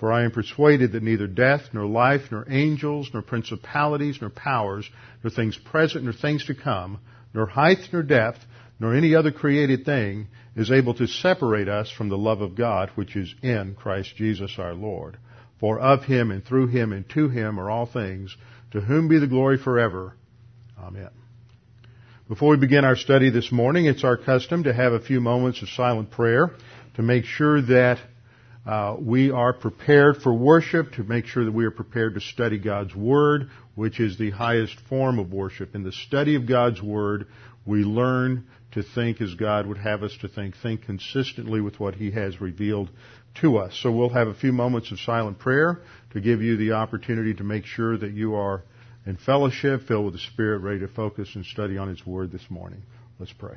For I am persuaded that neither death, nor life, nor angels, nor principalities, nor powers, nor things present, nor things to come, nor height, nor depth, nor any other created thing is able to separate us from the love of God which is in Christ Jesus our Lord. For of him and through him and to him are all things, to whom be the glory forever. Amen. Before we begin our study this morning, it's our custom to have a few moments of silent prayer to make sure that uh, we are prepared for worship to make sure that we are prepared to study God's Word, which is the highest form of worship. In the study of God's Word, we learn to think as God would have us to think, think consistently with what He has revealed to us. So we'll have a few moments of silent prayer to give you the opportunity to make sure that you are in fellowship, filled with the Spirit, ready to focus and study on His Word this morning. Let's pray.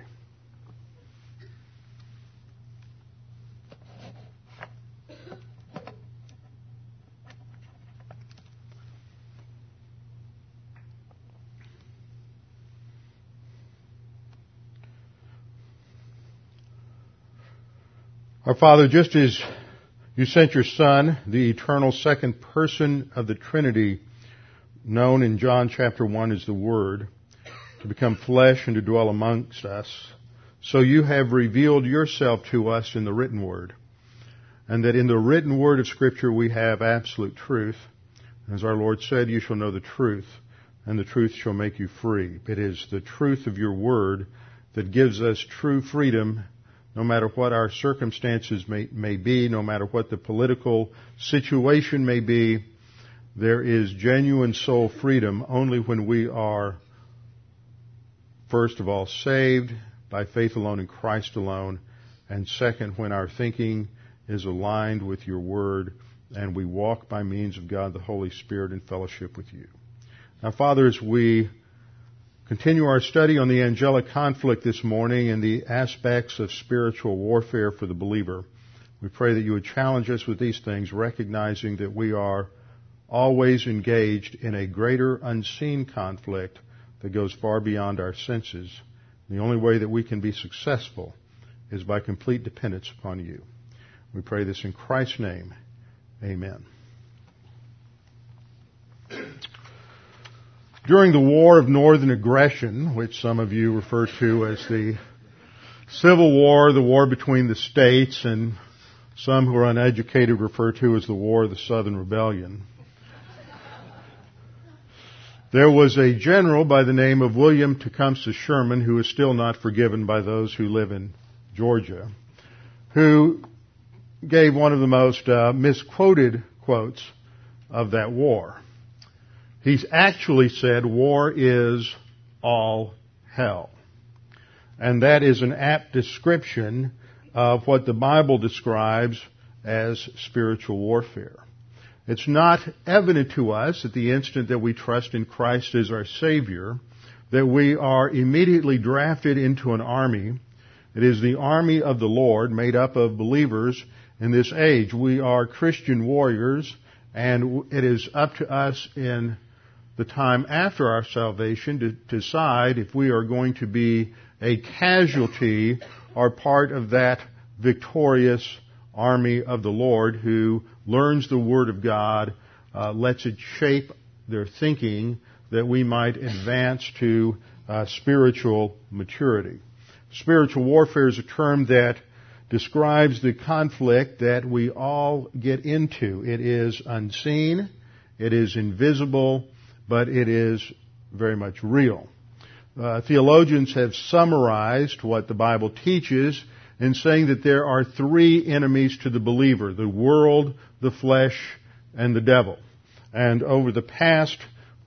Our Father, just as you sent your Son, the eternal second person of the Trinity, known in John chapter 1 as the Word, to become flesh and to dwell amongst us, so you have revealed yourself to us in the written Word. And that in the written Word of Scripture we have absolute truth. As our Lord said, you shall know the truth, and the truth shall make you free. It is the truth of your Word that gives us true freedom no matter what our circumstances may, may be, no matter what the political situation may be, there is genuine soul freedom only when we are, first of all, saved by faith alone in Christ alone, and second, when our thinking is aligned with your word and we walk by means of God the Holy Spirit in fellowship with you. Now, Father, as we continue our study on the angelic conflict this morning and the aspects of spiritual warfare for the believer. We pray that you would challenge us with these things, recognizing that we are always engaged in a greater unseen conflict that goes far beyond our senses. The only way that we can be successful is by complete dependence upon you. We pray this in Christ's name. Amen. During the War of Northern Aggression, which some of you refer to as the Civil War, the war between the states, and some who are uneducated refer to as the War of the Southern Rebellion. There was a general by the name of William Tecumseh Sherman who is still not forgiven by those who live in Georgia, who gave one of the most uh, misquoted quotes of that war. He's actually said war is all hell. And that is an apt description of what the Bible describes as spiritual warfare. It's not evident to us at the instant that we trust in Christ as our Savior that we are immediately drafted into an army. It is the army of the Lord made up of believers in this age. We are Christian warriors and it is up to us in the time after our salvation to decide if we are going to be a casualty or part of that victorious army of the Lord who learns the Word of God, uh, lets it shape their thinking that we might advance to uh, spiritual maturity. Spiritual warfare is a term that describes the conflict that we all get into. It is unseen, it is invisible, but it is very much real. Uh, theologians have summarized what the Bible teaches in saying that there are three enemies to the believer, the world, the flesh, and the devil. And over the past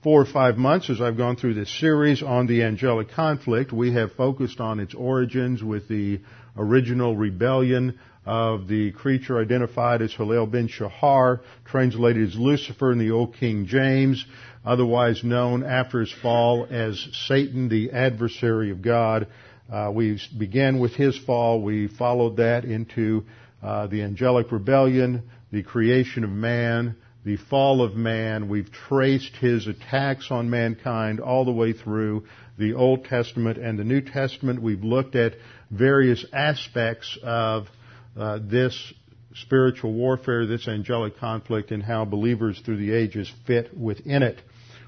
four or five months, as I've gone through this series on the angelic conflict, we have focused on its origins with the original rebellion of the creature identified as Halel ben Shahar, translated as Lucifer in the Old King James, otherwise known after his fall as Satan, the adversary of God. Uh, we began with his fall. We followed that into uh, the angelic rebellion, the creation of man, the fall of man. We've traced his attacks on mankind all the way through the Old Testament and the New Testament. We've looked at various aspects of uh, this spiritual warfare, this angelic conflict, and how believers through the ages fit within it.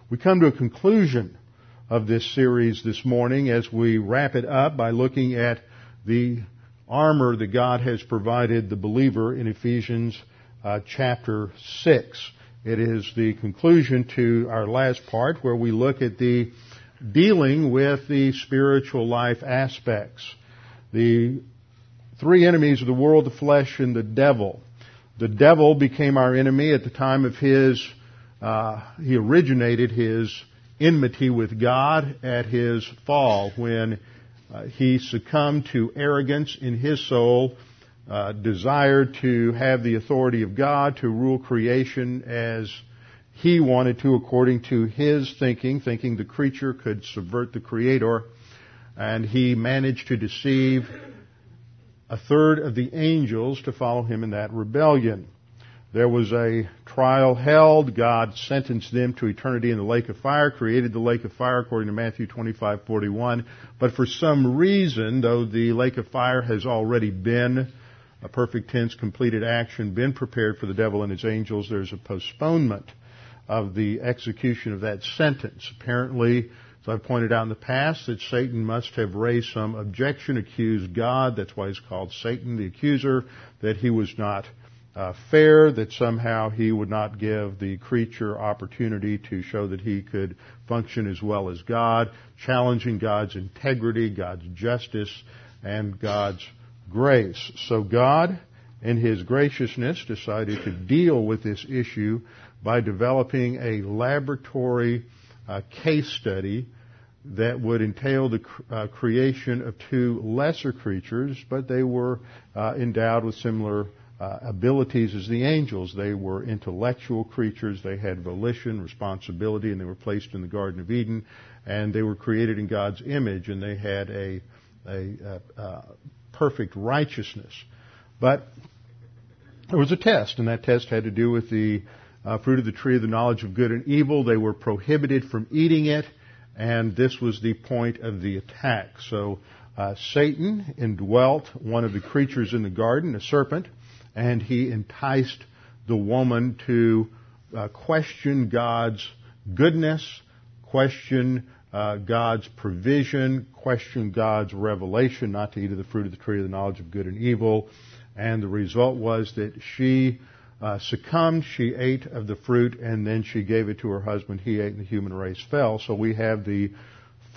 We come to a conclusion of this series this morning as we wrap it up by looking at the armor that God has provided the believer in Ephesians uh, chapter 6. It is the conclusion to our last part where we look at the dealing with the spiritual life aspects. The three enemies of the world, the flesh, and the devil. The devil became our enemy at the time of his uh, he originated his enmity with God at his fall when uh, he succumbed to arrogance in his soul, uh, desired to have the authority of God to rule creation as he wanted to according to his thinking, thinking the creature could subvert the creator, and he managed to deceive a third of the angels to follow him in that rebellion. There was a trial held. God sentenced them to eternity in the lake of fire, created the lake of fire according to Matthew 25:41. But for some reason, though the lake of fire has already been a perfect tense completed action, been prepared for the devil and his angels, there's a postponement of the execution of that sentence. Apparently, I've pointed out in the past, that Satan must have raised some objection, accused God, that's why he's called Satan the accuser, that he was not uh, fair, that somehow he would not give the creature opportunity to show that he could function as well as God, challenging God's integrity, God's justice, and God's grace. So God, in His graciousness, decided to deal with this issue by developing a laboratory uh, case study that would entail the uh, creation of two lesser creatures, but they were uh, endowed with similar uh, abilities as the angels. They were intellectual creatures. They had volition, responsibility, and they were placed in the Garden of Eden. And they were created in God's image, and they had a, a, a, a perfect righteousness. But there was a test, and that test had to do with the uh, fruit of the tree of the knowledge of good and evil. They were prohibited from eating it, and this was the point of the attack. So uh, Satan indwelt one of the creatures in the garden, a serpent, and he enticed the woman to uh, question God's goodness, question uh, God's provision, question God's revelation not to eat of the fruit of the tree of the knowledge of good and evil. And the result was that she uh, succumbed, she ate of the fruit, and then she gave it to her husband. He ate, and the human race fell. So we have the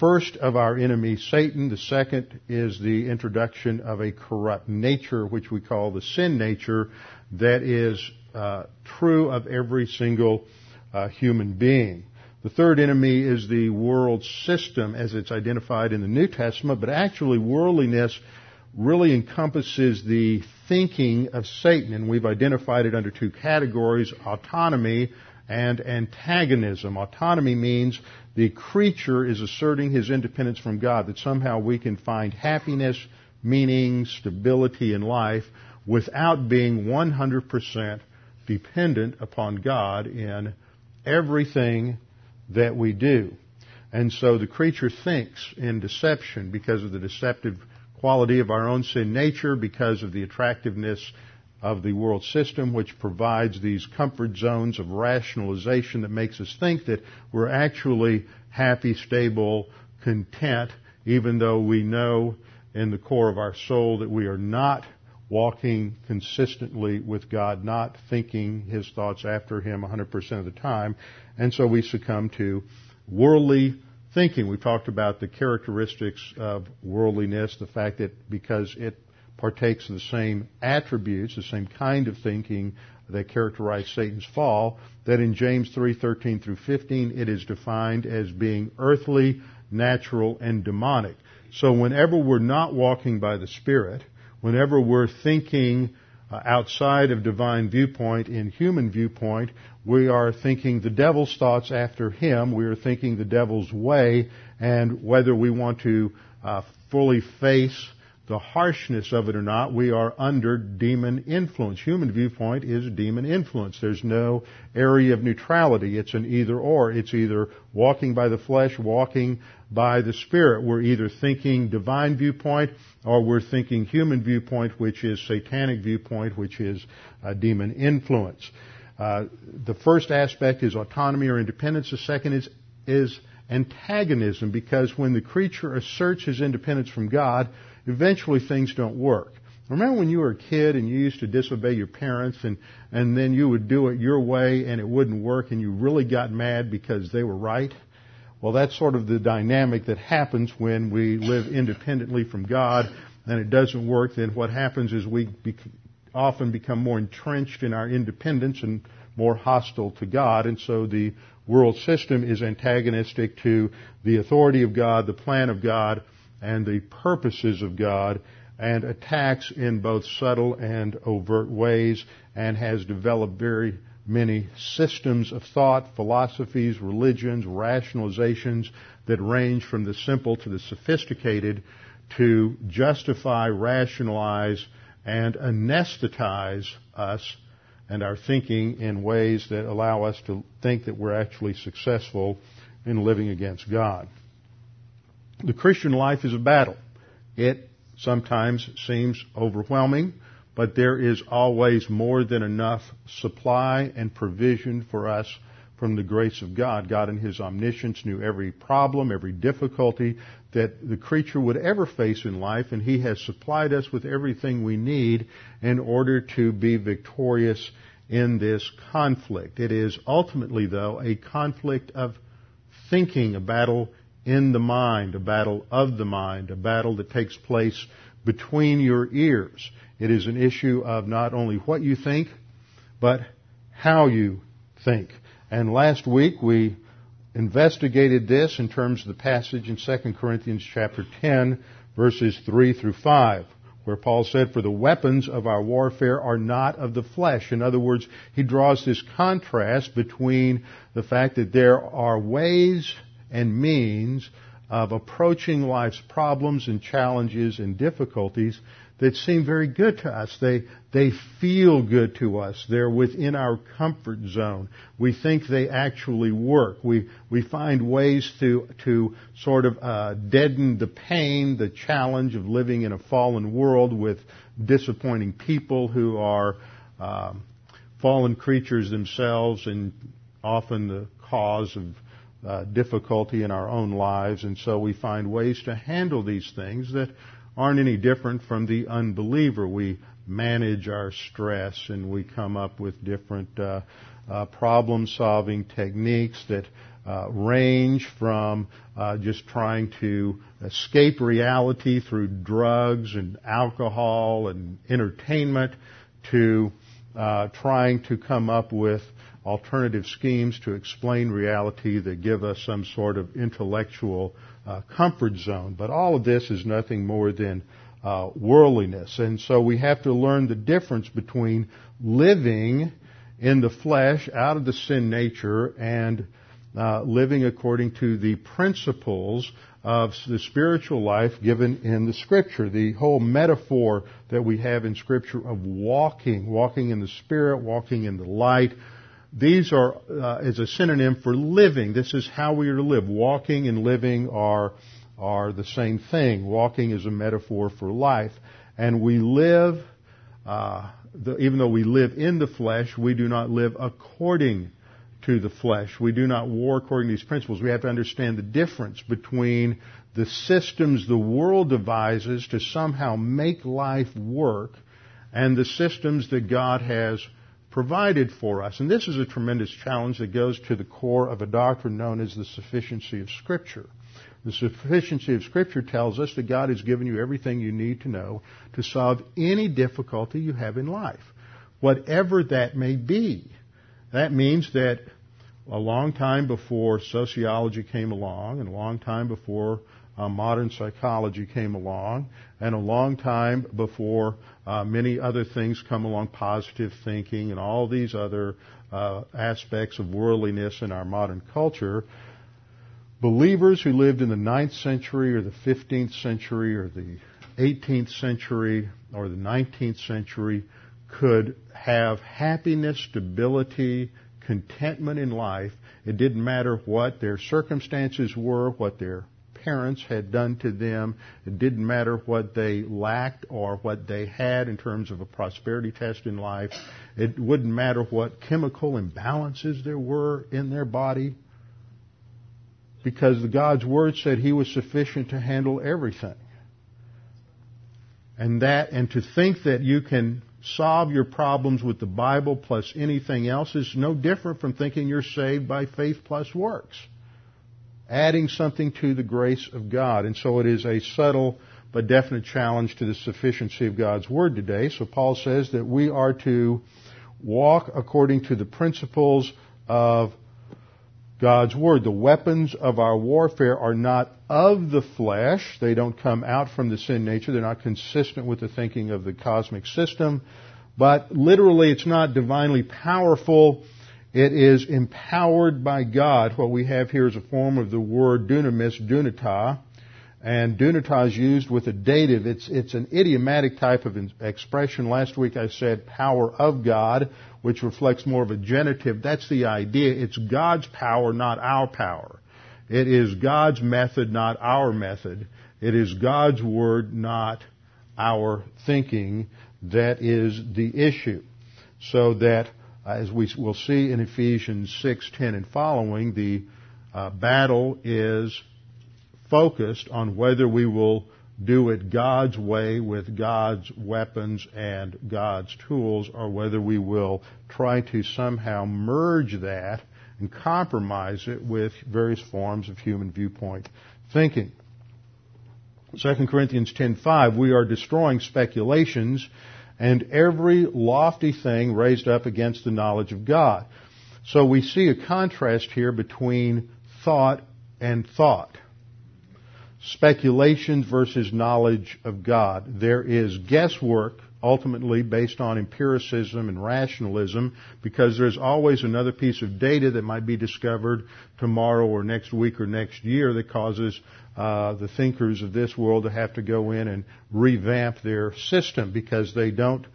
first of our enemies, Satan. The second is the introduction of a corrupt nature, which we call the sin nature, that is uh, true of every single uh, human being. The third enemy is the world system as it's identified in the New Testament, but actually worldliness really encompasses the thinking of Satan, and we've identified it under two categories, autonomy and antagonism. Autonomy means the creature is asserting his independence from God, that somehow we can find happiness, meaning, stability in life without being 100% dependent upon God in everything that we do. And so the creature thinks in deception because of the deceptive quality of our own sin nature, because of the attractiveness of the world system, which provides these comfort zones of rationalization that makes us think that we're actually happy, stable, content, even though we know in the core of our soul that we are not walking consistently with God, not thinking His thoughts after Him 100% of the time. And so we succumb to worldly thinking. We talked about the characteristics of worldliness, the fact that because it partakes of the same attributes, the same kind of thinking that characterize Satan's fall, that in James 3:13 through 15 it is defined as being earthly, natural, and demonic. So whenever we're not walking by the Spirit, whenever we're thinking uh, outside of divine viewpoint in human viewpoint, we are thinking the devil's thoughts after him. We are thinking the devil's way, and whether we want to uh, fully face the harshness of it or not, we are under demon influence. Human viewpoint is demon influence. There's no area of neutrality. It's an either or. It's either walking by the flesh, walking by the Spirit. We're either thinking divine viewpoint or we're thinking human viewpoint, which is satanic viewpoint, which is demon influence. Uh, the first aspect is autonomy or independence. The second is, is antagonism because when the creature asserts his independence from God, eventually things don't work. Remember when you were a kid and you used to disobey your parents and, and then you would do it your way and it wouldn't work and you really got mad because they were right? Well, that's sort of the dynamic that happens when we live independently from God and it doesn't work. Then what happens is we often become more entrenched in our independence and more hostile to God. And so the world system is antagonistic to the authority of God, the plan of God, and the purposes of God and attacks in both subtle and overt ways and has developed very many systems of thought, philosophies, religions, rationalizations that range from the simple to the sophisticated to justify, rationalize, and anesthetize us and our thinking in ways that allow us to think that we're actually successful in living against God. The Christian life is a battle. It sometimes seems overwhelming, but there is always more than enough supply and provision for us from the grace of God. God in His omniscience knew every problem, every difficulty that the creature would ever face in life, and He has supplied us with everything we need in order to be victorious in this conflict. It is ultimately, though, a conflict of thinking, a battle in the mind, a battle of the mind, a battle that takes place between your ears. It is an issue of not only what you think, but how you think. And last week we investigated this in terms of the passage in 2 Corinthians chapter 10 verses 3 through 5 where Paul said, for the weapons of our warfare are not of the flesh. In other words, he draws this contrast between the fact that there are ways and means of approaching life's problems and challenges and difficulties that seem very good to us. They, they feel good to us. They're within our comfort zone. We think they actually work. We, we find ways to, to sort of uh, deaden the pain, the challenge of living in a fallen world with disappointing people who are um, fallen creatures themselves and often the cause of uh, difficulty in our own lives, and so we find ways to handle these things that aren't any different from the unbeliever. We manage our stress and we come up with different uh, uh, problem solving techniques that uh, range from uh, just trying to escape reality through drugs and alcohol and entertainment to uh, trying to come up with alternative schemes to explain reality that give us some sort of intellectual uh, comfort zone. But all of this is nothing more than uh, worldliness. And so we have to learn the difference between living in the flesh out of the sin nature and uh, living according to the principles of the spiritual life given in the scripture. The whole metaphor that we have in scripture of walking, walking in the spirit, walking in the light, these are uh, is a synonym for living. This is how we are to live. Walking and living are are the same thing. Walking is a metaphor for life, and we live. Uh, the, even though we live in the flesh, we do not live according to the flesh. We do not war according to these principles. We have to understand the difference between the systems the world devises to somehow make life work and the systems that God has provided for us. And this is a tremendous challenge that goes to the core of a doctrine known as the sufficiency of Scripture. The sufficiency of Scripture tells us that God has given you everything you need to know to solve any difficulty you have in life, whatever that may be. That means that a long time before sociology came along, and a long time before uh, modern psychology came along, and a long time before uh, many other things come along, positive thinking and all these other uh, aspects of worldliness in our modern culture, believers who lived in the 9th century or the 15th century or the 18th century or the 19th century could have happiness, stability, contentment in life. It didn't matter what their circumstances were, what their parents had done to them. It didn't matter what they lacked or what they had in terms of a prosperity test in life. It wouldn't matter what chemical imbalances there were in their body because God's Word said He was sufficient to handle everything. And that, and to think that you can solve your problems with the Bible plus anything else is no different from thinking you're saved by faith plus works adding something to the grace of God. And so it is a subtle but definite challenge to the sufficiency of God's Word today. So Paul says that we are to walk according to the principles of God's Word. The weapons of our warfare are not of the flesh. They don't come out from the sin nature. They're not consistent with the thinking of the cosmic system. But literally, it's not divinely powerful it is empowered by God. What we have here is a form of the word dunamis, dunata. And dunata is used with a dative. It's, it's an idiomatic type of expression. Last week I said power of God, which reflects more of a genitive. That's the idea. It's God's power, not our power. It is God's method, not our method. It is God's word, not our thinking. That is the issue. So that as we will see in Ephesians 6, 10 and following, the uh, battle is focused on whether we will do it God's way with God's weapons and God's tools or whether we will try to somehow merge that and compromise it with various forms of human viewpoint thinking. 2 Corinthians 10:5 we are destroying speculations and every lofty thing raised up against the knowledge of God. So we see a contrast here between thought and thought. Speculation versus knowledge of God. There is guesswork ultimately based on empiricism and rationalism because there's always another piece of data that might be discovered tomorrow or next week or next year that causes uh, the thinkers of this world to have to go in and revamp their system because they don't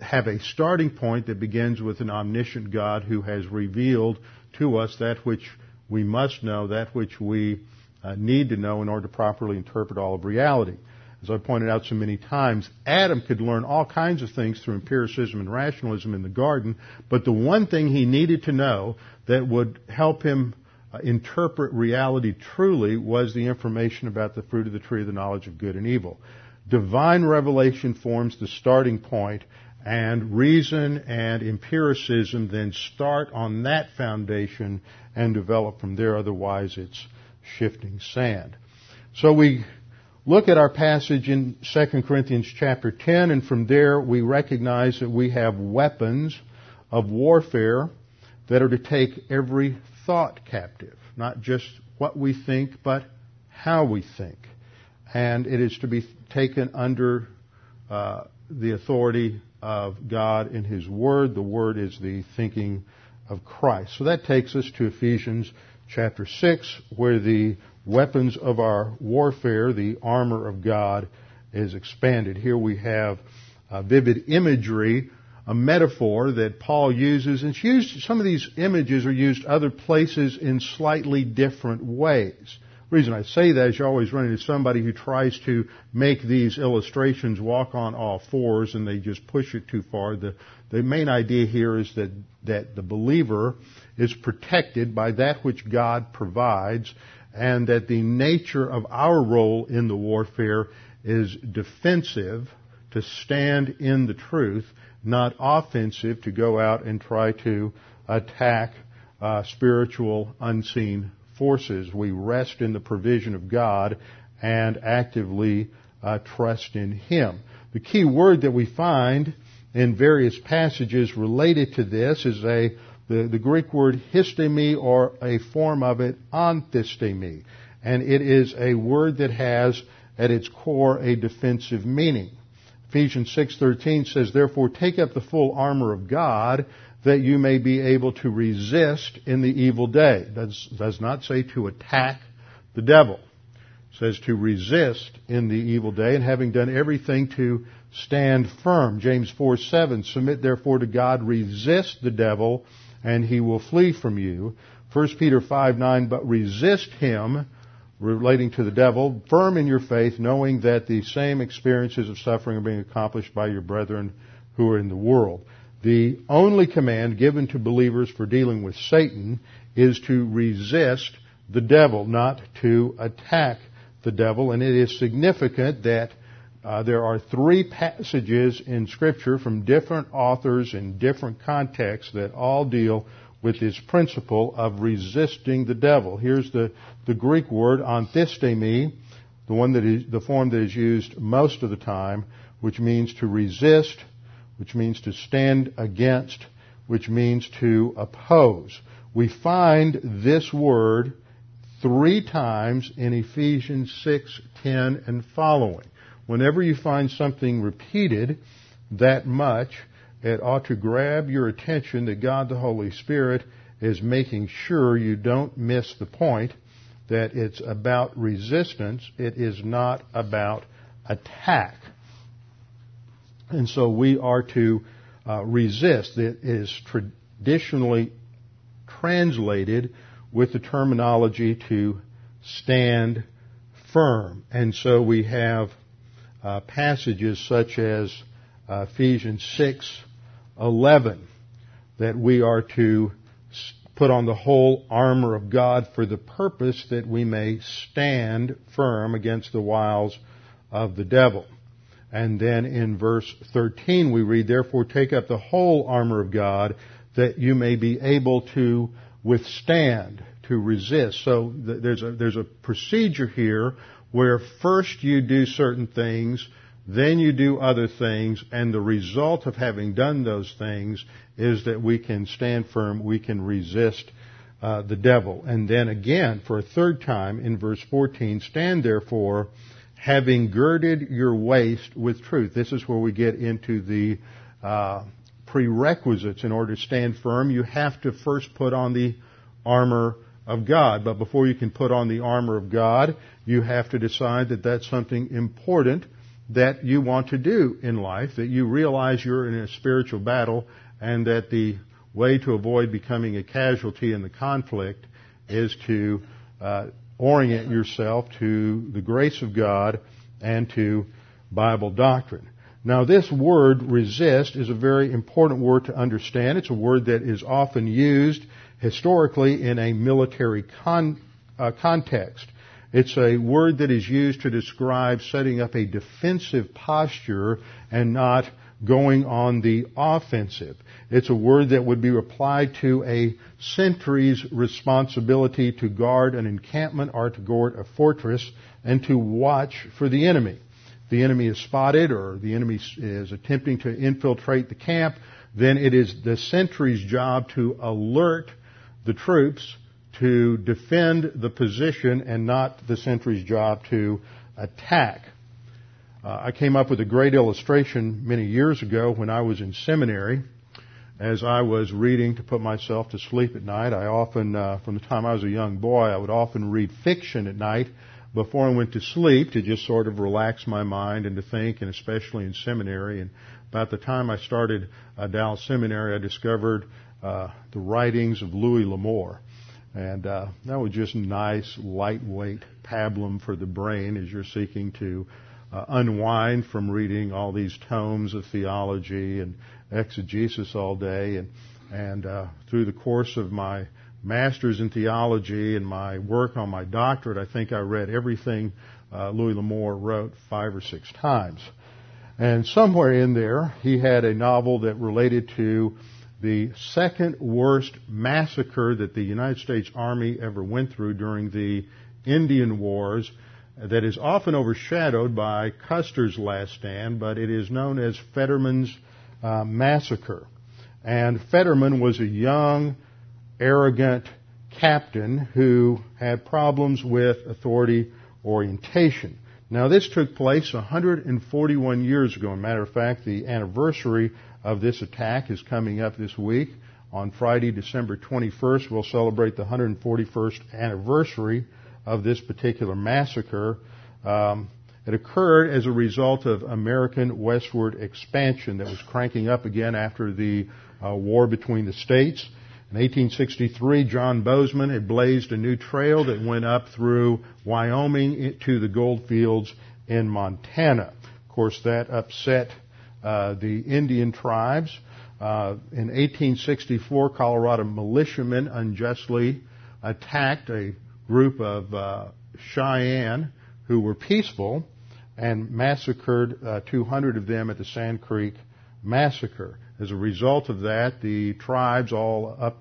have a starting point that begins with an omniscient God who has revealed to us that which we must know, that which we uh, need to know in order to properly interpret all of reality. As I pointed out so many times, Adam could learn all kinds of things through empiricism and rationalism in the garden, but the one thing he needed to know that would help him uh, interpret reality truly was the information about the fruit of the tree of the knowledge of good and evil. Divine revelation forms the starting point, and reason and empiricism then start on that foundation and develop from there. Otherwise, it's shifting sand. So we look at our passage in 2 Corinthians chapter 10, and from there we recognize that we have weapons of warfare that are to take every thought captive. Not just what we think, but how we think. And it is to be taken under uh, the authority of God in His Word. The Word is the thinking of Christ. So that takes us to Ephesians chapter 6, where the weapons of our warfare, the armor of God, is expanded. Here we have uh, vivid imagery a metaphor that Paul uses, and used, some of these images are used other places in slightly different ways. The reason I say that is you always run into somebody who tries to make these illustrations walk on all fours and they just push it too far. The, the main idea here is that, that the believer is protected by that which God provides and that the nature of our role in the warfare is defensive to stand in the truth not offensive to go out and try to attack uh, spiritual unseen forces. We rest in the provision of God and actively uh, trust in Him. The key word that we find in various passages related to this is a the, the Greek word histemi or a form of it anthistemi. And it is a word that has at its core a defensive meaning. Ephesians 6:13 says, "Therefore take up the full armor of God that you may be able to resist in the evil day." That does not say to attack the devil. It says to resist in the evil day and having done everything to stand firm. James 4:7, "Submit therefore to God, resist the devil, and he will flee from you." 1 Peter 5, 9, "But resist him relating to the devil, firm in your faith, knowing that the same experiences of suffering are being accomplished by your brethren who are in the world. The only command given to believers for dealing with Satan is to resist the devil, not to attack the devil. And it is significant that uh, there are three passages in Scripture from different authors in different contexts that all deal with this principle of resisting the devil. Here's the, the Greek word anthistemi, the one that is, the form that is used most of the time, which means to resist, which means to stand against, which means to oppose. We find this word three times in Ephesians 6, 10, and following. Whenever you find something repeated that much, it ought to grab your attention that God the Holy Spirit is making sure you don't miss the point that it's about resistance. It is not about attack. And so we are to uh, resist. It is traditionally translated with the terminology to stand firm. And so we have uh, passages such as uh, Ephesians 6, 11 that we are to put on the whole armor of God for the purpose that we may stand firm against the wiles of the devil. And then in verse 13 we read, therefore take up the whole armor of God that you may be able to withstand, to resist. So there's a, there's a procedure here where first you do certain things then you do other things, and the result of having done those things is that we can stand firm, we can resist uh, the devil. And then again, for a third time in verse 14, stand therefore, having girded your waist with truth. This is where we get into the uh, prerequisites in order to stand firm. You have to first put on the armor of God. But before you can put on the armor of God, you have to decide that that's something important that you want to do in life, that you realize you're in a spiritual battle, and that the way to avoid becoming a casualty in the conflict is to uh, orient yourself to the grace of God and to Bible doctrine. Now, this word resist is a very important word to understand. It's a word that is often used historically in a military con- uh, context. It's a word that is used to describe setting up a defensive posture and not going on the offensive. It's a word that would be applied to a sentry's responsibility to guard an encampment or to guard a fortress and to watch for the enemy. The enemy is spotted or the enemy is attempting to infiltrate the camp, then it is the sentry's job to alert the troops to defend the position and not the sentry's job to attack. Uh, I came up with a great illustration many years ago when I was in seminary. As I was reading to put myself to sleep at night, I often, uh, from the time I was a young boy, I would often read fiction at night before I went to sleep to just sort of relax my mind and to think, and especially in seminary. And about the time I started uh, Dallas Seminary, I discovered the writings of Louis L'Amour. And uh, that was just nice, lightweight pablum for the brain as you're seeking to uh, unwind from reading all these tomes of theology and exegesis all day. And, and uh, through the course of my master's in theology and my work on my doctorate, I think I read everything uh, Louis L'Amour wrote five or six times. And somewhere in there, he had a novel that related to the second worst massacre that the United States Army ever went through during the Indian Wars that is often overshadowed by Custer's Last Stand, but it is known as Fetterman's uh, Massacre. And Fetterman was a young, arrogant captain who had problems with authority orientation. Now, this took place 141 years ago. As a matter of fact, the anniversary of this attack is coming up this week. On Friday, December 21st, we'll celebrate the 141st anniversary of this particular massacre. Um, it occurred as a result of American westward expansion that was cranking up again after the uh, war between the states. In 1863, John Bozeman had blazed a new trail that went up through Wyoming to the gold fields in Montana. Of course, that upset the Indian tribes. Uh, in 1864, Colorado militiamen unjustly attacked a group of uh, Cheyenne who were peaceful and massacred uh, 200 of them at the Sand Creek massacre. As a result of that, the tribes all up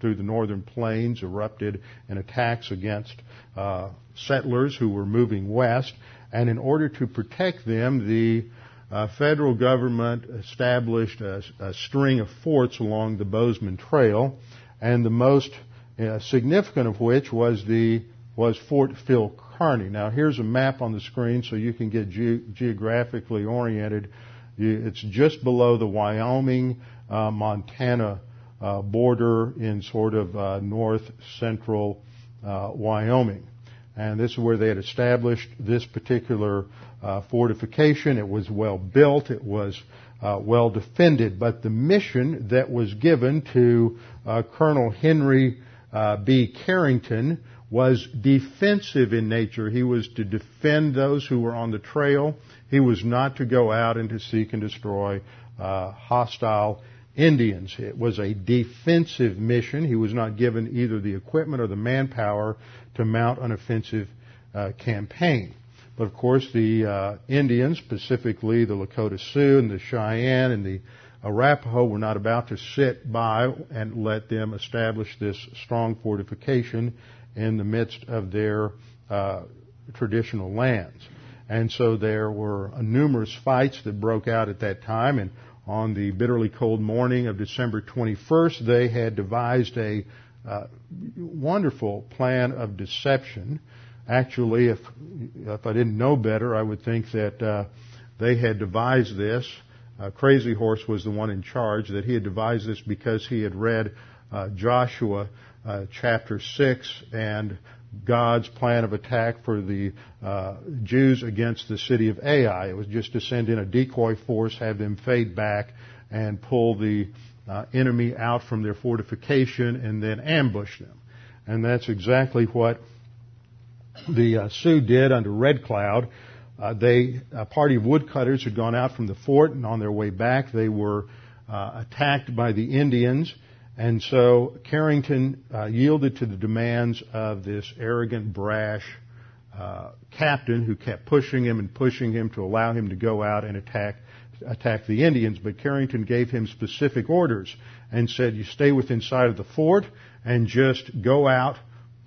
through the northern plains erupted in attacks against uh, settlers who were moving west. And in order to protect them, the uh, federal government established a, a, string of forts along the Bozeman Trail, and the most uh, significant of which was the was Fort Phil Kearny. Now, here's a map on the screen so you can get ge- geographically oriented it's just below the Wyoming uh, Montana uh, border in sort of uh, north central uh, Wyoming. And this is where they had established this particular uh, fortification. It was well built. It was uh, well defended. But the mission that was given to Colonel Henry B. Carrington was defensive in nature. He was to defend those who were on the trail. He was not to go out and to seek and destroy uh, hostile Indians. It was a defensive mission. He was not given either the equipment or the manpower to mount an offensive uh, campaign. But of course, the uh, Indians, specifically the Lakota Sioux and the Cheyenne and the Arapaho, were not about to sit by and let them establish this strong fortification in the midst of their uh, traditional lands. And so there were numerous fights that broke out at that time. And on the bitterly cold morning of December 21st, they had devised a uh, wonderful plan of deception. Actually, if if I didn't know better, I would think that uh, they had devised this. Uh, Crazy Horse was the one in charge. That he had devised this because he had read uh, Joshua uh, chapter six and God's plan of attack for the uh, Jews against the city of Ai. It was just to send in a decoy force, have them fade back, and pull the uh, enemy out from their fortification and then ambush them. And that's exactly what the uh, Sioux did under Red Cloud. Uh, they, a party of woodcutters had gone out from the fort, and on their way back, they were uh, attacked by the Indians and so Carrington uh, yielded to the demands of this arrogant, brash uh, captain who kept pushing him and pushing him to allow him to go out and attack attack the Indians. But Carrington gave him specific orders and said, "You stay within sight of the fort and just go out,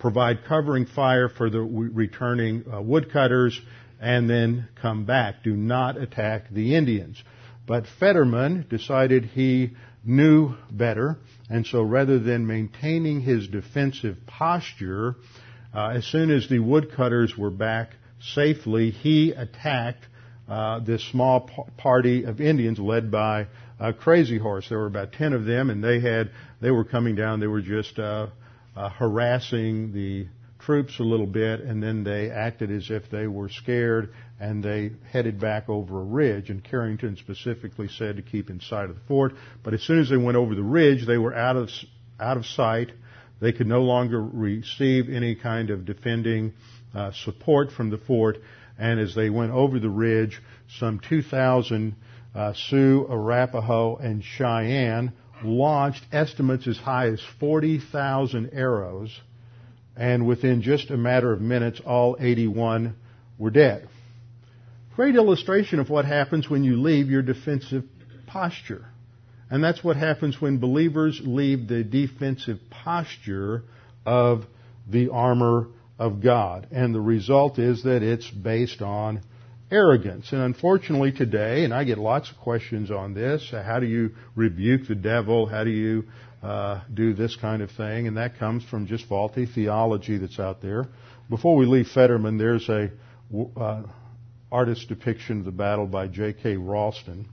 provide covering fire for the returning uh, woodcutters, and then come back. Do not attack the Indians." But Fetterman decided he knew better and so rather than maintaining his defensive posture, uh, as soon as the woodcutters were back safely, he attacked uh, this small party of Indians led by uh, Crazy Horse. There were about ten of them, and they had they were coming down. They were just uh, harassing the troops a little bit, and then they acted as if they were scared, and they headed back over a ridge. And Carrington specifically said to keep in sight of the fort. But as soon as they went over the ridge, they were out of out of sight. They could no longer receive any kind of defending uh, support from the fort. And as they went over the ridge, some 2,000 uh, Sioux, Arapaho, and Cheyenne launched estimates as high as 40,000 arrows and within just a matter of minutes, all 81 were dead. Great illustration of what happens when you leave your defensive posture. And that's what happens when believers leave the defensive posture of the armor of God. And the result is that it's based on arrogance. And unfortunately today, and I get lots of questions on this, how do you rebuke the devil? How do you uh, do this kind of thing? And that comes from just faulty theology that's out there. Before we leave Fetterman, there's a uh, artist depiction of the battle by J.K. Ralston.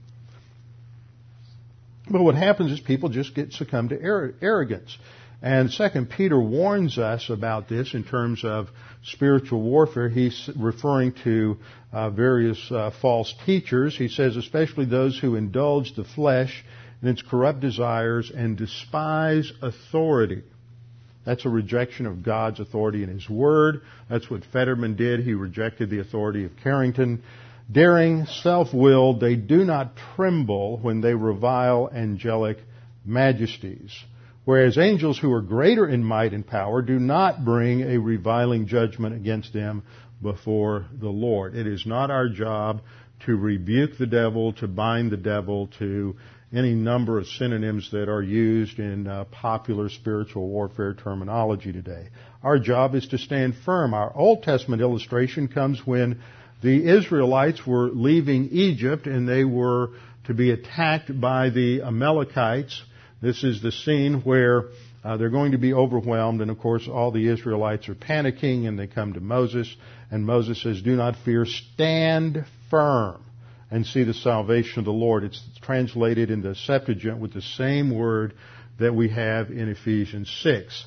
But what happens is people just get succumb to arrogance. And second, Peter warns us about this in terms of spiritual warfare. He's referring to uh, various uh, false teachers. He says, especially those who indulge the flesh in its corrupt desires and despise authority. That's a rejection of God's authority in His Word. That's what Fetterman did. He rejected the authority of Carrington. Daring, self-willed, they do not tremble when they revile angelic majesties. Whereas angels who are greater in might and power do not bring a reviling judgment against them before the Lord. It is not our job to rebuke the devil, to bind the devil, to any number of synonyms that are used in uh, popular spiritual warfare terminology today. Our job is to stand firm. Our Old Testament illustration comes when the Israelites were leaving Egypt and they were to be attacked by the Amalekites this is the scene where uh, they're going to be overwhelmed, and of course, all the Israelites are panicking, and they come to Moses, and Moses says, Do not fear, stand firm and see the salvation of the Lord. It's translated in the Septuagint with the same word that we have in Ephesians 6.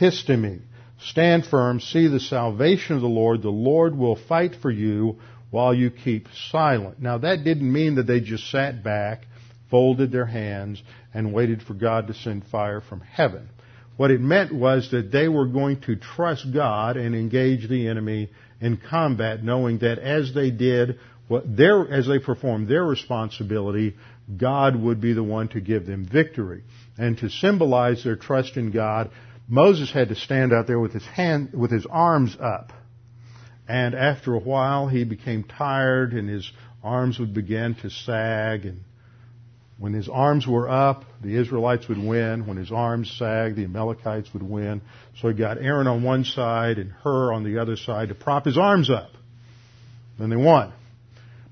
Histemi. Stand firm, see the salvation of the Lord. The Lord will fight for you while you keep silent. Now that didn't mean that they just sat back folded their hands, and waited for God to send fire from heaven. What it meant was that they were going to trust God and engage the enemy in combat, knowing that as they did what their, as they performed their responsibility, God would be the one to give them victory. And to symbolize their trust in God, Moses had to stand out there with his hand, with his arms up. And after a while, he became tired and his arms would begin to sag and when his arms were up, the Israelites would win. When his arms sagged, the Amalekites would win. So he got Aaron on one side and Hur on the other side to prop his arms up. Then they won.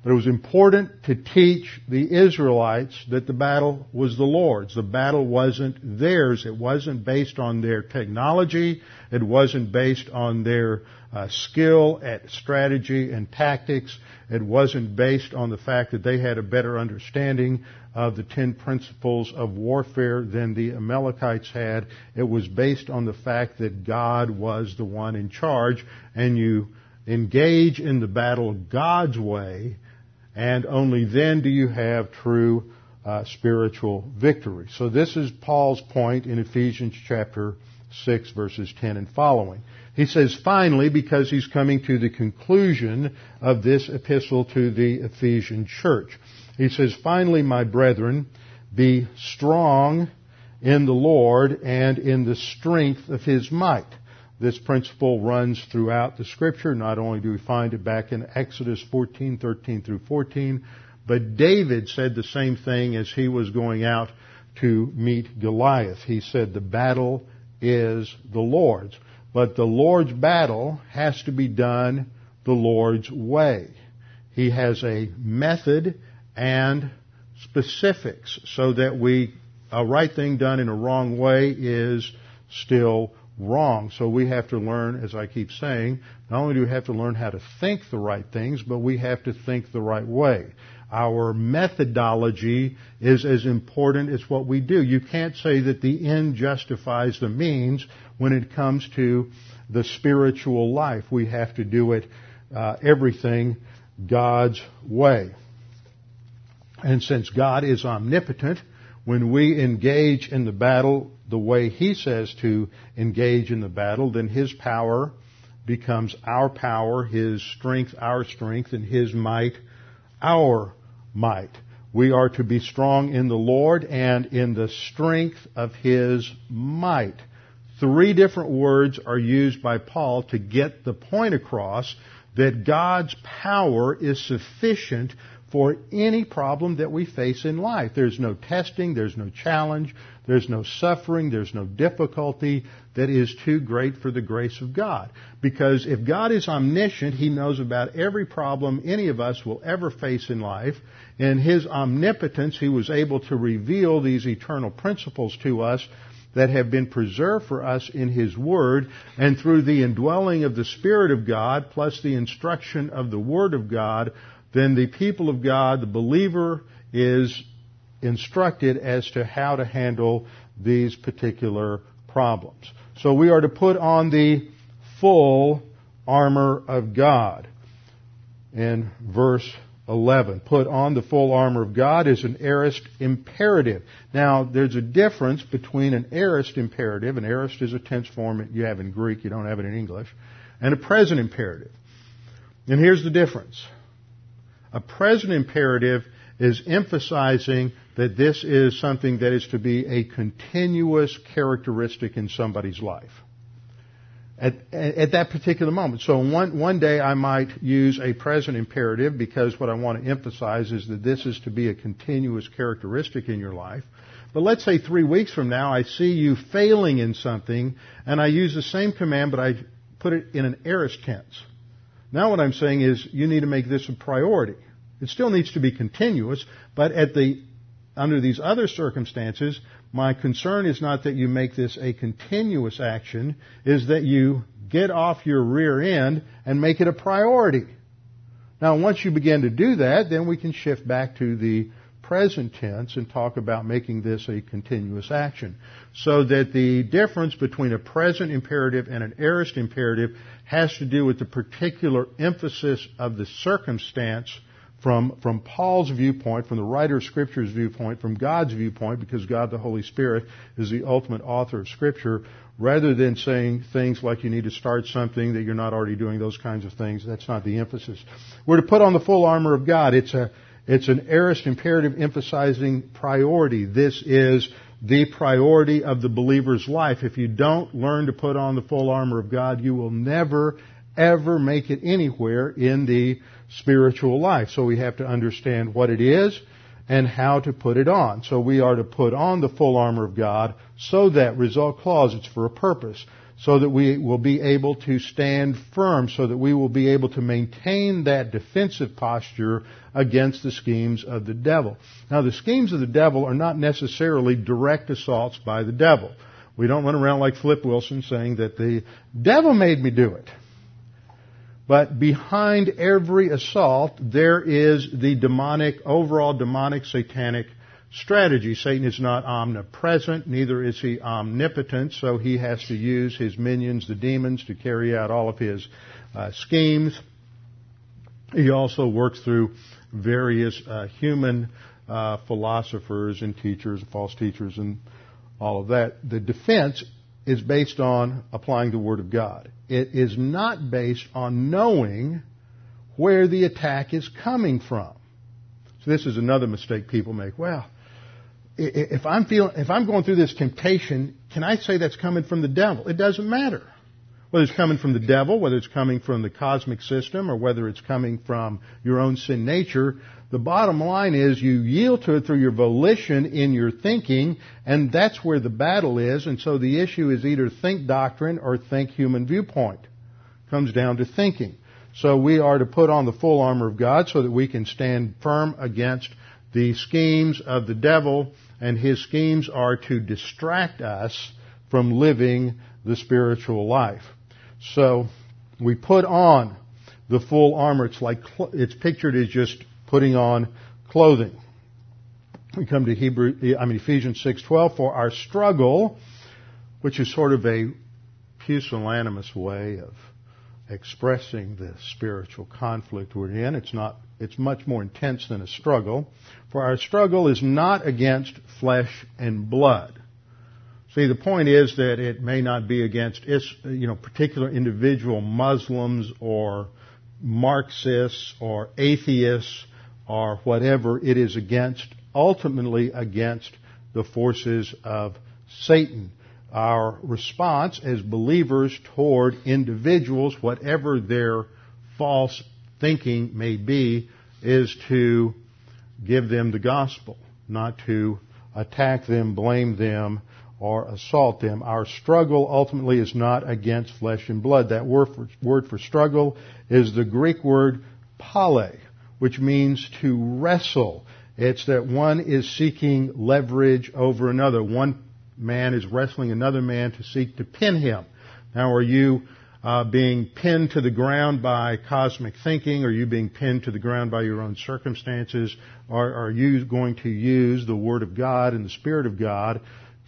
But it was important to teach the Israelites that the battle was the Lord's. The battle wasn't theirs. It wasn't based on their technology. It wasn't based on their uh, skill at strategy and tactics. It wasn't based on the fact that they had a better understanding of the ten principles of warfare than the Amalekites had. It was based on the fact that God was the one in charge and you engage in the battle God's way and only then do you have true uh, spiritual victory. So this is Paul's point in Ephesians chapter 6 verses 10 and following. He says finally because he's coming to the conclusion of this epistle to the Ephesian church. He says finally my brethren be strong in the Lord and in the strength of his might. This principle runs throughout the scripture. Not only do we find it back in Exodus 14, 13 through 14, but David said the same thing as he was going out to meet Goliath. He said, the battle is the Lord's. But the Lord's battle has to be done the Lord's way. He has a method and specifics so that we, a right thing done in a wrong way is still wrong. So we have to learn, as I keep saying, not only do we have to learn how to think the right things, but we have to think the right way. Our methodology is as important as what we do. You can't say that the end justifies the means when it comes to the spiritual life. We have to do it, uh, everything God's way. And since God is omnipotent, when we engage in the battle the way He says to engage in the battle, then His power becomes our power, His strength our strength, and His might our might. We are to be strong in the Lord and in the strength of His might. Three different words are used by Paul to get the point across that God's power is sufficient for any problem that we face in life. There's no testing, there's no challenge, there's no suffering, there's no difficulty that is too great for the grace of God. Because if God is omniscient, He knows about every problem any of us will ever face in life. In His omnipotence, He was able to reveal these eternal principles to us that have been preserved for us in His Word, and through the indwelling of the Spirit of God, plus the instruction of the Word of God, then the people of God, the believer, is instructed as to how to handle these particular problems. So we are to put on the full armor of God. In verse 11, put on the full armor of God is an aorist imperative. Now, there's a difference between an aorist imperative, an aorist is a tense form that you have in Greek, you don't have it in English, and a present imperative. And here's the difference. A present imperative is emphasizing that this is something that is to be a continuous characteristic in somebody's life. At, at, that particular moment. So one, one day I might use a present imperative because what I want to emphasize is that this is to be a continuous characteristic in your life. But let's say three weeks from now I see you failing in something and I use the same command but I put it in an aorist tense. Now what I'm saying is you need to make this a priority. It still needs to be continuous, but at the, under these other circumstances, my concern is not that you make this a continuous action, is that you get off your rear end and make it a priority. Now once you begin to do that, then we can shift back to the present tense and talk about making this a continuous action. So that the difference between a present imperative and an aorist imperative has to do with the particular emphasis of the circumstance from, from Paul's viewpoint, from the writer of Scripture's viewpoint, from God's viewpoint, because God the Holy Spirit is the ultimate author of Scripture, rather than saying things like you need to start something that you're not already doing, those kinds of things. That's not the emphasis. We're to put on the full armor of God. It's a, it's an aorist imperative emphasizing priority. This is the priority of the believer's life. If you don't learn to put on the full armor of God, you will never, ever make it anywhere in the spiritual life. So we have to understand what it is and how to put it on. So we are to put on the full armor of God so that, result clause, it's for a purpose, so that we will be able to stand firm, so that we will be able to maintain that defensive posture against the schemes of the devil. Now the schemes of the devil are not necessarily direct assaults by the devil. We don't run around like Flip Wilson saying that the devil made me do it. But behind every assault, there is the demonic, overall demonic satanic strategy. Satan is not omnipresent, neither is he omnipotent, so he has to use his minions, the demons, to carry out all of his uh, schemes. He also works through various uh, human uh, philosophers and teachers, false teachers, and all of that. The defense is based on applying the Word of God. It is not based on knowing where the attack is coming from. So this is another mistake people make. Well, if I'm feeling, if I'm going through this temptation, can I say that's coming from the devil? It doesn't matter. Whether it's coming from the devil, whether it's coming from the cosmic system, or whether it's coming from your own sin nature, the bottom line is you yield to it through your volition in your thinking, and that's where the battle is. And so the issue is either think doctrine or think human viewpoint. It comes down to thinking. So we are to put on the full armor of God so that we can stand firm against the schemes of the devil, and his schemes are to distract us from living the spiritual life. So we put on the full armor. It's like it's pictured as just putting on clothing. We come to Hebrew, I mean Ephesians 6:12 for our struggle, which is sort of a pusillanimous way of expressing the spiritual conflict we're in. It's not it's much more intense than a struggle. For our struggle is not against flesh and blood. See, the point is that it may not be against you know particular individual Muslims or Marxists or atheists or whatever it is against, ultimately against the forces of Satan. Our response as believers toward individuals, whatever their false thinking may be, is to give them the gospel, not to attack them, blame them, or assault them. Our struggle ultimately is not against flesh and blood. That word for, word for struggle is the Greek word pale, which means to wrestle. It's that one is seeking leverage over another. One man is wrestling another man to seek to pin him. Now, are you uh, being pinned to the ground by cosmic thinking? Are you being pinned to the ground by your own circumstances? Are you going to use the Word of God and the Spirit of God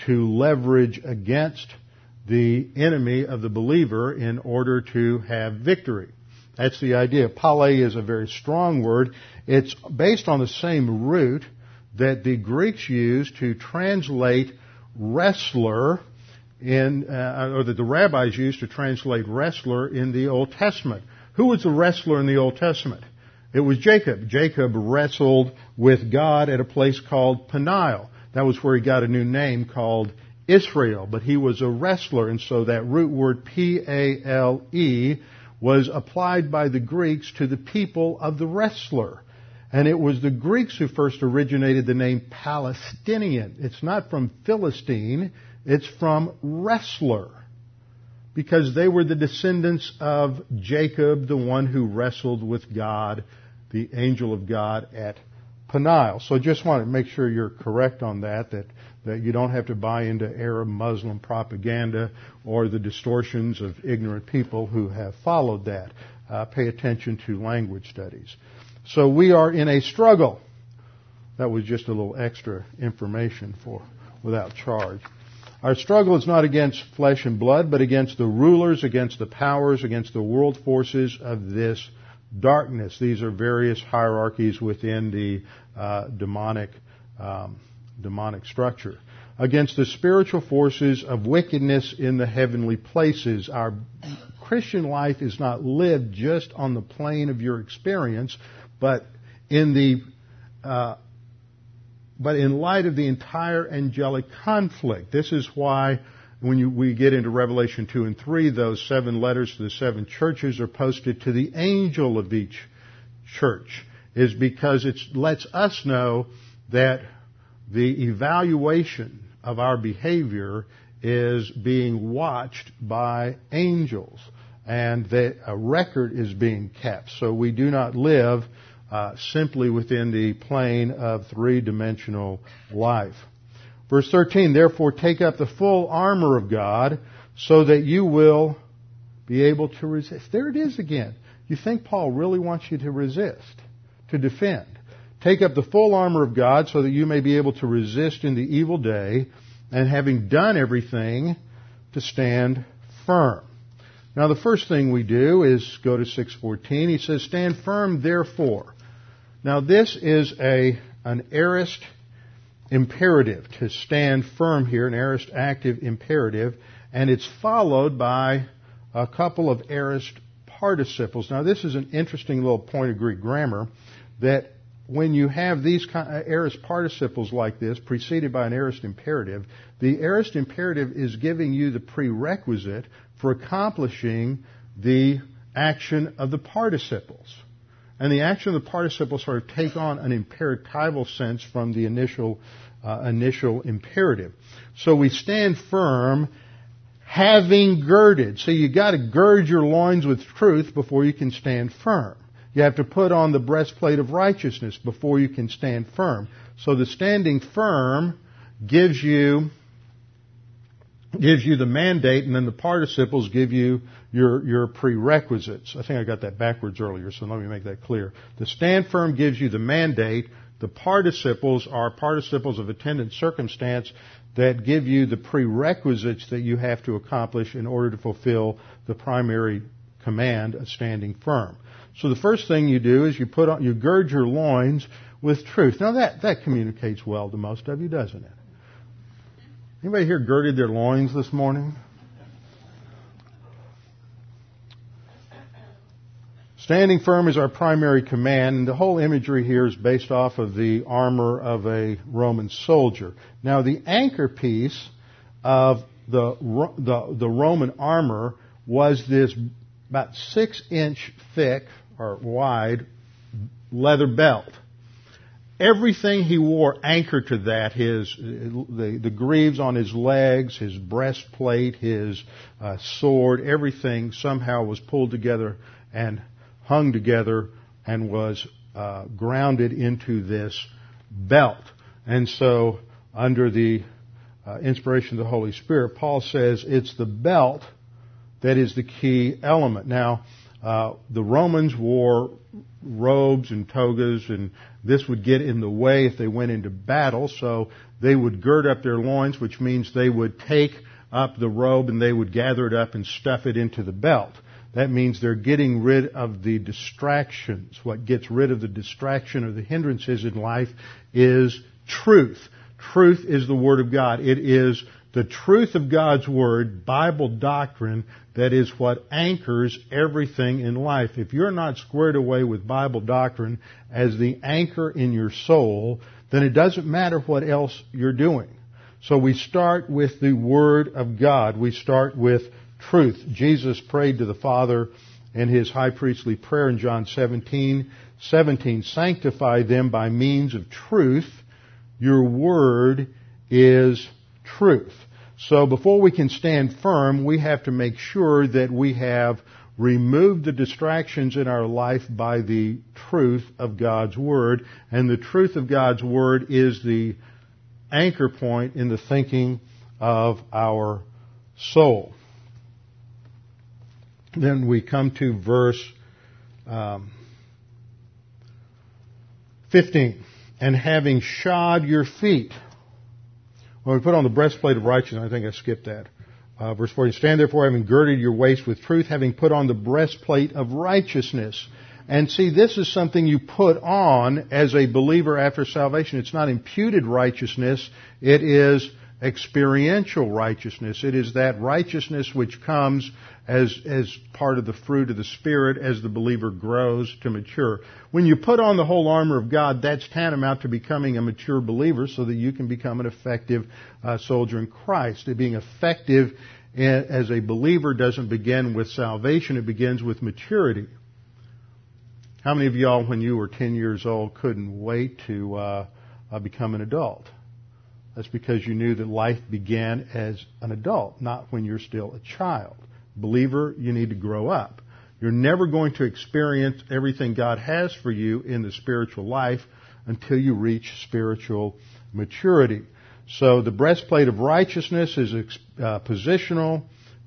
to leverage against the enemy of the believer in order to have victory? That's the idea. Pale is a very strong word. It's based on the same root that the Greeks used to translate wrestler in, uh, or that the rabbis used to translate wrestler in the Old Testament. Who was the wrestler in the Old Testament? It was Jacob. Jacob wrestled with God at a place called Peniel. That was where he got a new name called Israel, but he was a wrestler, and so that root word P-A-L-E was applied by the Greeks to the people of the wrestler. And it was the Greeks who first originated the name Palestinian. It's not from Philistine, it's from wrestler. Because they were the descendants of Jacob, the one who wrestled with God, the angel of God at Peniel. So just want to make sure you're correct on that, that, that you don't have to buy into Arab Muslim propaganda or the distortions of ignorant people who have followed that. Uh, pay attention to language studies. So we are in a struggle. That was just a little extra information for without charge. Our struggle is not against flesh and blood, but against the rulers, against the powers, against the world forces of this darkness. These are various hierarchies within the uh, demonic um, demonic structure. Against the spiritual forces of wickedness in the heavenly places. Our Christian life is not lived just on the plane of your experience, but in the uh, but in light of the entire angelic conflict. This is why when you, we get into Revelation 2 and 3, those seven letters to the seven churches are posted to the angel of each church, is because it lets us know that the evaluation of our behavior is being watched by angels and that a record is being kept. So we do not live uh, simply within the plane of three-dimensional life. Verse 13, therefore take up the full armor of God so that you will be able to resist. There it is again. You think Paul really wants you to resist, to defend. Take up the full armor of God so that you may be able to resist in the evil day and having done everything to stand firm. Now the first thing we do is go to 614. He says, stand firm therefore. Now this is a, an aorist imperative to stand firm here, an aorist active imperative, and it's followed by a couple of aorist participles. Now this is an interesting little point of Greek grammar that when you have these uh, aorist participles like this preceded by an aorist imperative, the aorist imperative is giving you the prerequisite for accomplishing the action of the participles. And the action of the participle sort of take on an imperatival sense from the initial, uh, initial imperative. So we stand firm having girded. So you gotta gird your loins with truth before you can stand firm. You have to put on the breastplate of righteousness before you can stand firm. So the standing firm gives you gives you the mandate, and then the participles give you your, your prerequisites. I think I got that backwards earlier, so let me make that clear. The stand firm gives you the mandate. The participles are participles of attendant circumstance that give you the prerequisites that you have to accomplish in order to fulfill the primary command of standing firm. So the first thing you do is you put on, you gird your loins with truth. Now that, that communicates well to most of you, doesn't it? Anybody here girded their loins this morning? Standing firm is our primary command, and the whole imagery here is based off of the armor of a Roman soldier. Now, the anchor piece of the, the, the Roman armor was this about six inch thick or wide leather belt. Everything he wore anchored to that. His the, the greaves on his legs, his breastplate, his uh, sword, everything somehow was pulled together and hung together and was uh, grounded into this belt. And so, under the uh, inspiration of the Holy Spirit, Paul says it's the belt that is the key element. Now, uh, the Romans wore robes and togas, and this would get in the way if they went into battle. So they would gird up their loins, which means they would take up the robe and they would gather it up and stuff it into the belt. That means they're getting rid of the distractions. What gets rid of the distraction or the hindrances in life is truth. Truth is the Word of God. It is the truth of God's Word, Bible doctrine, that is what anchors everything in life. If you're not squared away with Bible doctrine as the anchor in your soul, then it doesn't matter what else you're doing. So we start with the Word of God. We start with truth. Jesus prayed to the Father in his high priestly prayer in John 17, 17, sanctify them by means of truth. Your word is truth. So before we can stand firm, we have to make sure that we have removed the distractions in our life by the truth of God's Word. And the truth of God's Word is the anchor point in the thinking of our soul. Then we come to verse um, 15. And having shod your feet. When we put on the breastplate of righteousness, I think I skipped that. Uh, verse 40, stand therefore having girded your waist with truth, having put on the breastplate of righteousness. And see, this is something you put on as a believer after salvation. It's not imputed righteousness. It is experiential righteousness. It is that righteousness which comes as, as part of the fruit of the Spirit as the believer grows to mature. When you put on the whole armor of God, that's tantamount to becoming a mature believer so that you can become an effective uh, soldier in Christ. Being effective as a believer doesn't begin with salvation, it begins with maturity. How many of y'all, when you were 10 years old, couldn't wait to uh, uh, become an adult? That's because you knew that life began as an adult, not when you're still a child. Believer, you need to grow up. You're never going to experience everything God has for you in the spiritual life until you reach spiritual maturity. So the breastplate of righteousness is uh, positional,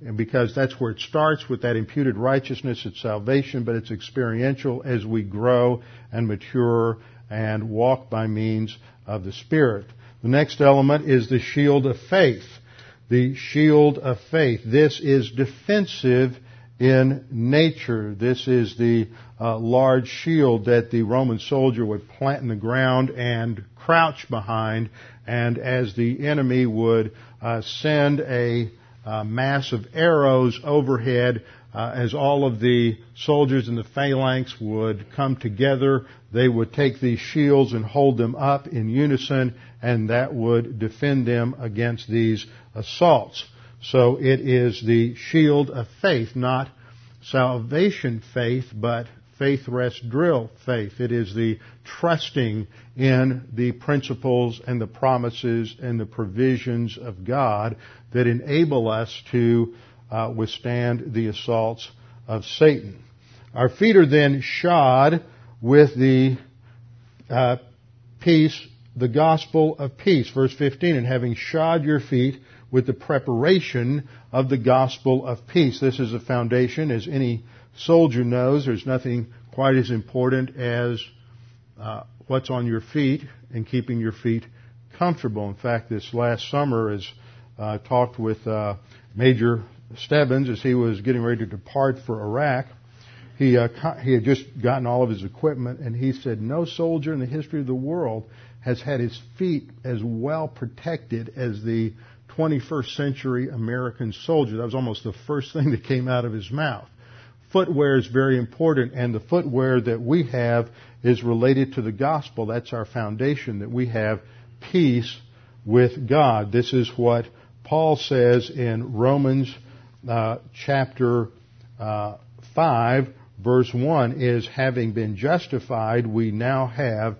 and because that's where it starts with that imputed righteousness, it's salvation, but it's experiential as we grow and mature and walk by means of the Spirit. The next element is the shield of faith. The shield of faith. This is defensive in nature. This is the uh, large shield that the Roman soldier would plant in the ground and crouch behind, and as the enemy would uh, send a uh, mass of arrows overhead, uh, as all of the soldiers in the phalanx would come together, they would take these shields and hold them up in unison, and that would defend them against these assaults. So it is the shield of faith, not salvation faith, but faith rest drill faith. It is the trusting in the principles and the promises and the provisions of God that enable us to uh, withstand the assaults of Satan. Our feet are then shod with the uh, peace, the gospel of peace. Verse 15, and having shod your feet with the preparation of the gospel of peace. This is a foundation, as any soldier knows. There's nothing quite as important as uh, what's on your feet and keeping your feet comfortable. In fact, this last summer, as I uh, talked with uh, Major Stebbins as he was getting ready to depart for Iraq. He, uh, he had just gotten all of his equipment, and he said, No soldier in the history of the world has had his feet as well protected as the 21st century American soldier. That was almost the first thing that came out of his mouth. Footwear is very important, and the footwear that we have is related to the gospel. That's our foundation, that we have peace with God. This is what Paul says in Romans uh, chapter uh, 5, verse 1 is having been justified, we now have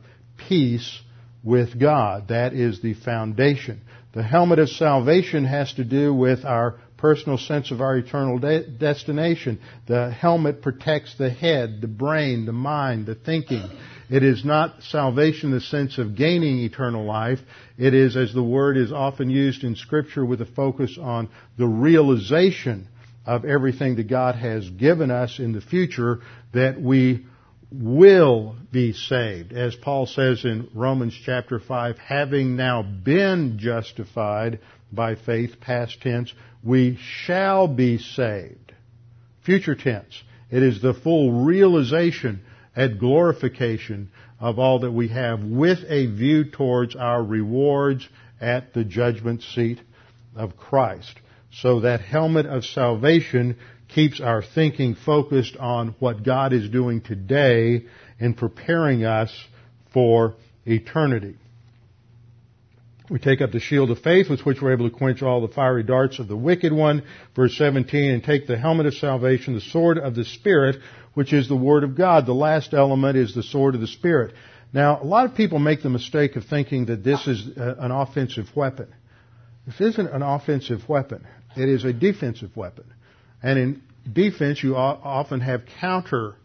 peace with God. That is the foundation. The helmet of salvation has to do with our personal sense of our eternal de- destination. The helmet protects the head, the brain, the mind, the thinking. It is not salvation in the sense of gaining eternal life. It is, as the word is often used in scripture, with a focus on the realization of everything that God has given us in the future that we will be saved. As Paul says in Romans chapter 5, having now been justified by faith, past tense, we shall be saved. Future tense. It is the full realization at glorification of all that we have with a view towards our rewards at the judgment seat of Christ. So that helmet of salvation keeps our thinking focused on what God is doing today in preparing us for eternity. We take up the shield of faith with which we're able to quench all the fiery darts of the wicked one. Verse 17, and take the helmet of salvation, the sword of the Spirit, which is the Word of God. The last element is the sword of the Spirit. Now, a lot of people make the mistake of thinking that this is uh, an offensive weapon. This isn't an offensive weapon. It is a defensive weapon. And in defense, you often have counter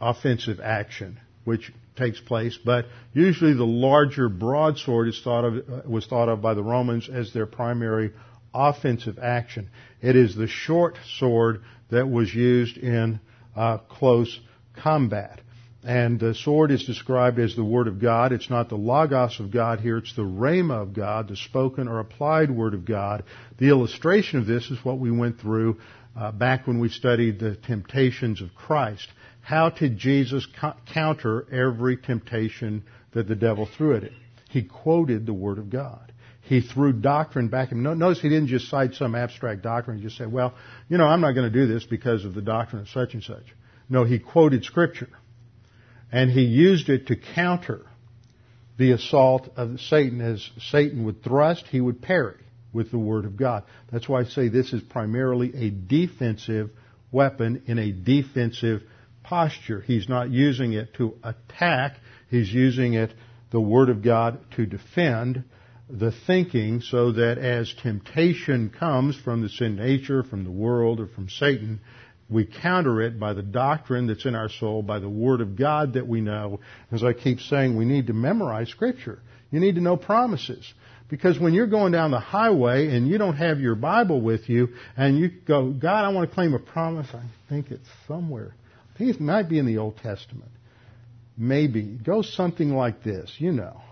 offensive action, which takes place, but usually the larger broadsword is thought of, was thought of by the Romans as their primary offensive action. It is the short sword that was used in uh, close combat. And the sword is described as the Word of God. It's not the Logos of God here, it's the Rhema of God, the spoken or applied Word of God. The illustration of this is what we went through uh, back when we studied the temptations of Christ. How did Jesus co- counter every temptation that the devil threw at him? He quoted the Word of God. He threw doctrine back at him. Notice he didn't just cite some abstract doctrine. He just said, well, you know, I'm not going to do this because of the doctrine of such and such. No, he quoted Scripture. And he used it to counter the assault of Satan. As Satan would thrust, he would parry with the Word of God. That's why I say this is primarily a defensive weapon in a defensive posture. He's not using it to attack. He's using it, the Word of God, to defend the thinking so that as temptation comes from the sin nature, from the world, or from Satan, we counter it by the doctrine that's in our soul, by the Word of God that we know. As I keep saying, we need to memorize Scripture. You need to know promises. Because when you're going down the highway and you don't have your Bible with you and you go, God, I want to claim a promise, I think it's somewhere. I think it might be in the Old Testament. Maybe. Goes something like this, you know.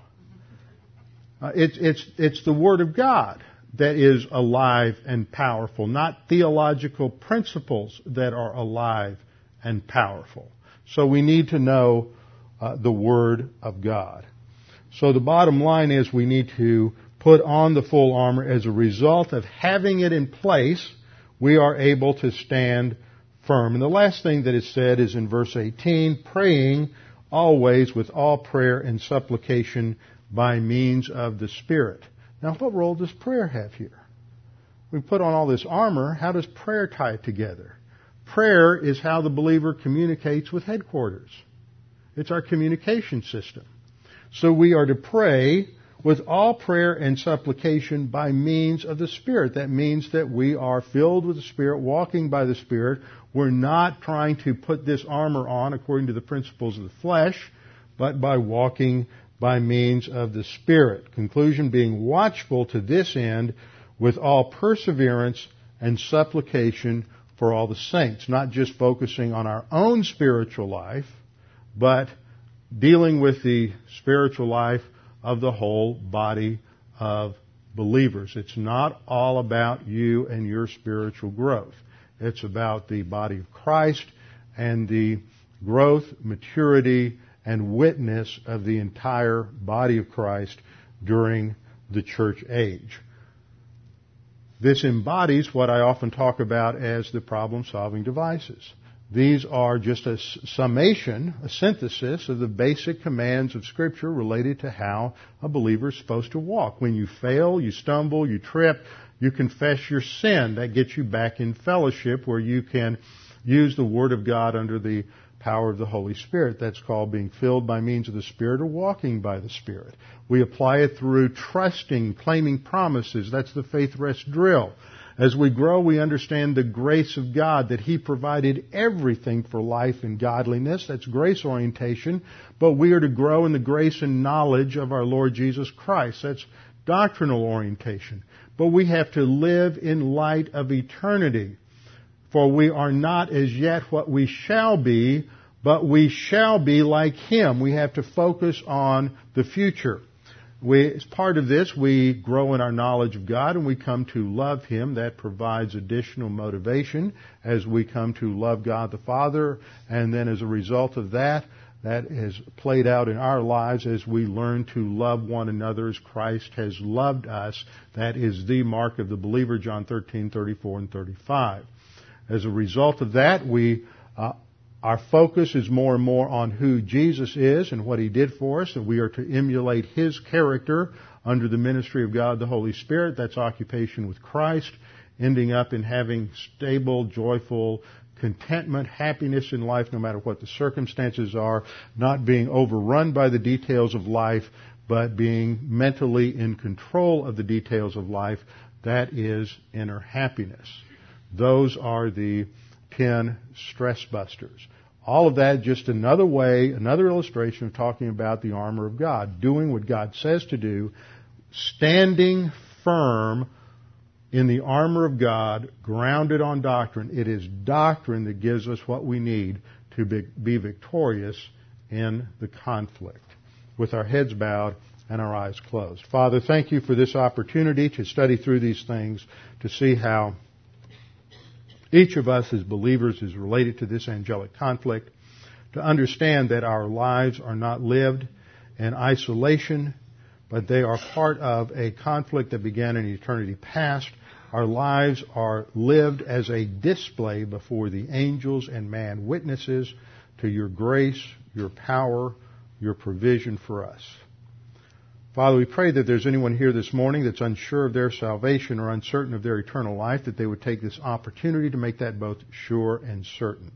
Uh, it's, it's, it's the Word of God that is alive and powerful, not theological principles that are alive and powerful. So we need to know uh, the Word of God. So the bottom line is we need to put on the full armor as a result of having it in place, we are able to stand firm. And the last thing that is said is in verse 18, praying always with all prayer and supplication by means of the Spirit. Now what role does prayer have here? We put on all this armor, how does prayer tie it together? Prayer is how the believer communicates with headquarters. It's our communication system. So we are to pray with all prayer and supplication by means of the Spirit. That means that we are filled with the Spirit, walking by the Spirit. We're not trying to put this armor on according to the principles of the flesh, but by walking by means of the Spirit. Conclusion being watchful to this end with all perseverance and supplication for all the saints. Not just focusing on our own spiritual life, but dealing with the spiritual life of the whole body of believers. It's not all about you and your spiritual growth. It's about the body of Christ and the growth, maturity, and witness of the entire body of Christ during the church age. This embodies what I often talk about as the problem solving devices. These are just a summation, a synthesis of the basic commands of Scripture related to how a believer is supposed to walk. When you fail, you stumble, you trip, you confess your sin. That gets you back in fellowship where you can use the Word of God under the power of the Holy Spirit. That's called being filled by means of the Spirit or walking by the Spirit. We apply it through trusting, claiming promises. That's the faith rest drill. As we grow, we understand the grace of God, that He provided everything for life and godliness. That's grace orientation. But we are to grow in the grace and knowledge of our Lord Jesus Christ. That's doctrinal orientation. But we have to live in light of eternity. For we are not as yet what we shall be, but we shall be like Him. We have to focus on the future. We, as part of this, we grow in our knowledge of God and we come to love Him. That provides additional motivation as we come to love God the Father. And then as a result of that, that has played out in our lives as we learn to love one another as Christ has loved us. That is the mark of the believer, John 13, 34, and 35. As a result of that, we, uh, our focus is more and more on who Jesus is and what He did for us, and we are to emulate His character under the ministry of God the Holy Spirit. That's occupation with Christ, ending up in having stable, joyful, contentment, happiness in life no matter what the circumstances are, not being overrun by the details of life, but being mentally in control of the details of life. That is inner happiness. Those are the 10 stress busters. All of that just another way, another illustration of talking about the armor of God, doing what God says to do, standing firm in the armor of God, grounded on doctrine. It is doctrine that gives us what we need to be, be victorious in the conflict. With our heads bowed and our eyes closed. Father, thank you for this opportunity to study through these things, to see how each of us as believers is related to this angelic conflict, to understand that our lives are not lived in isolation, but they are part of a conflict that began in eternity past. Our lives are lived as a display before the angels and man witnesses to your grace, your power, your provision for us. Father, we pray that there's anyone here this morning that's unsure of their salvation or uncertain of their eternal life, that they would take this opportunity to make that both sure and certain.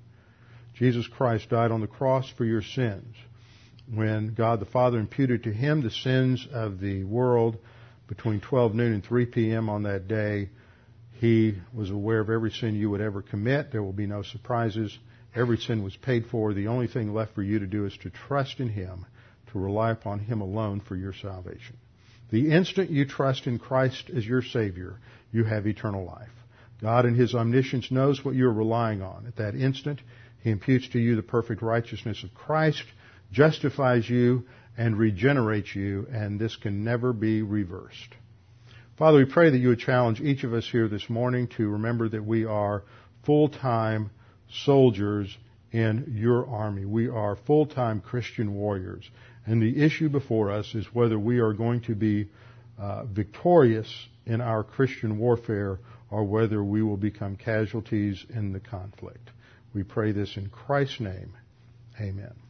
Jesus Christ died on the cross for your sins. When God the Father imputed to him the sins of the world between 12 noon and 3 p.m. on that day, he was aware of every sin you would ever commit. There will be no surprises. Every sin was paid for. The only thing left for you to do is to trust in him rely upon Him alone for your salvation. The instant you trust in Christ as your Savior, you have eternal life. God in His omniscience knows what you're relying on. At that instant, He imputes to you the perfect righteousness of Christ, justifies you, and regenerates you, and this can never be reversed. Father, we pray that you would challenge each of us here this morning to remember that we are full-time soldiers in your army. We are full-time Christian warriors. And the issue before us is whether we are going to be uh, victorious in our Christian warfare or whether we will become casualties in the conflict. We pray this in Christ's name. Amen.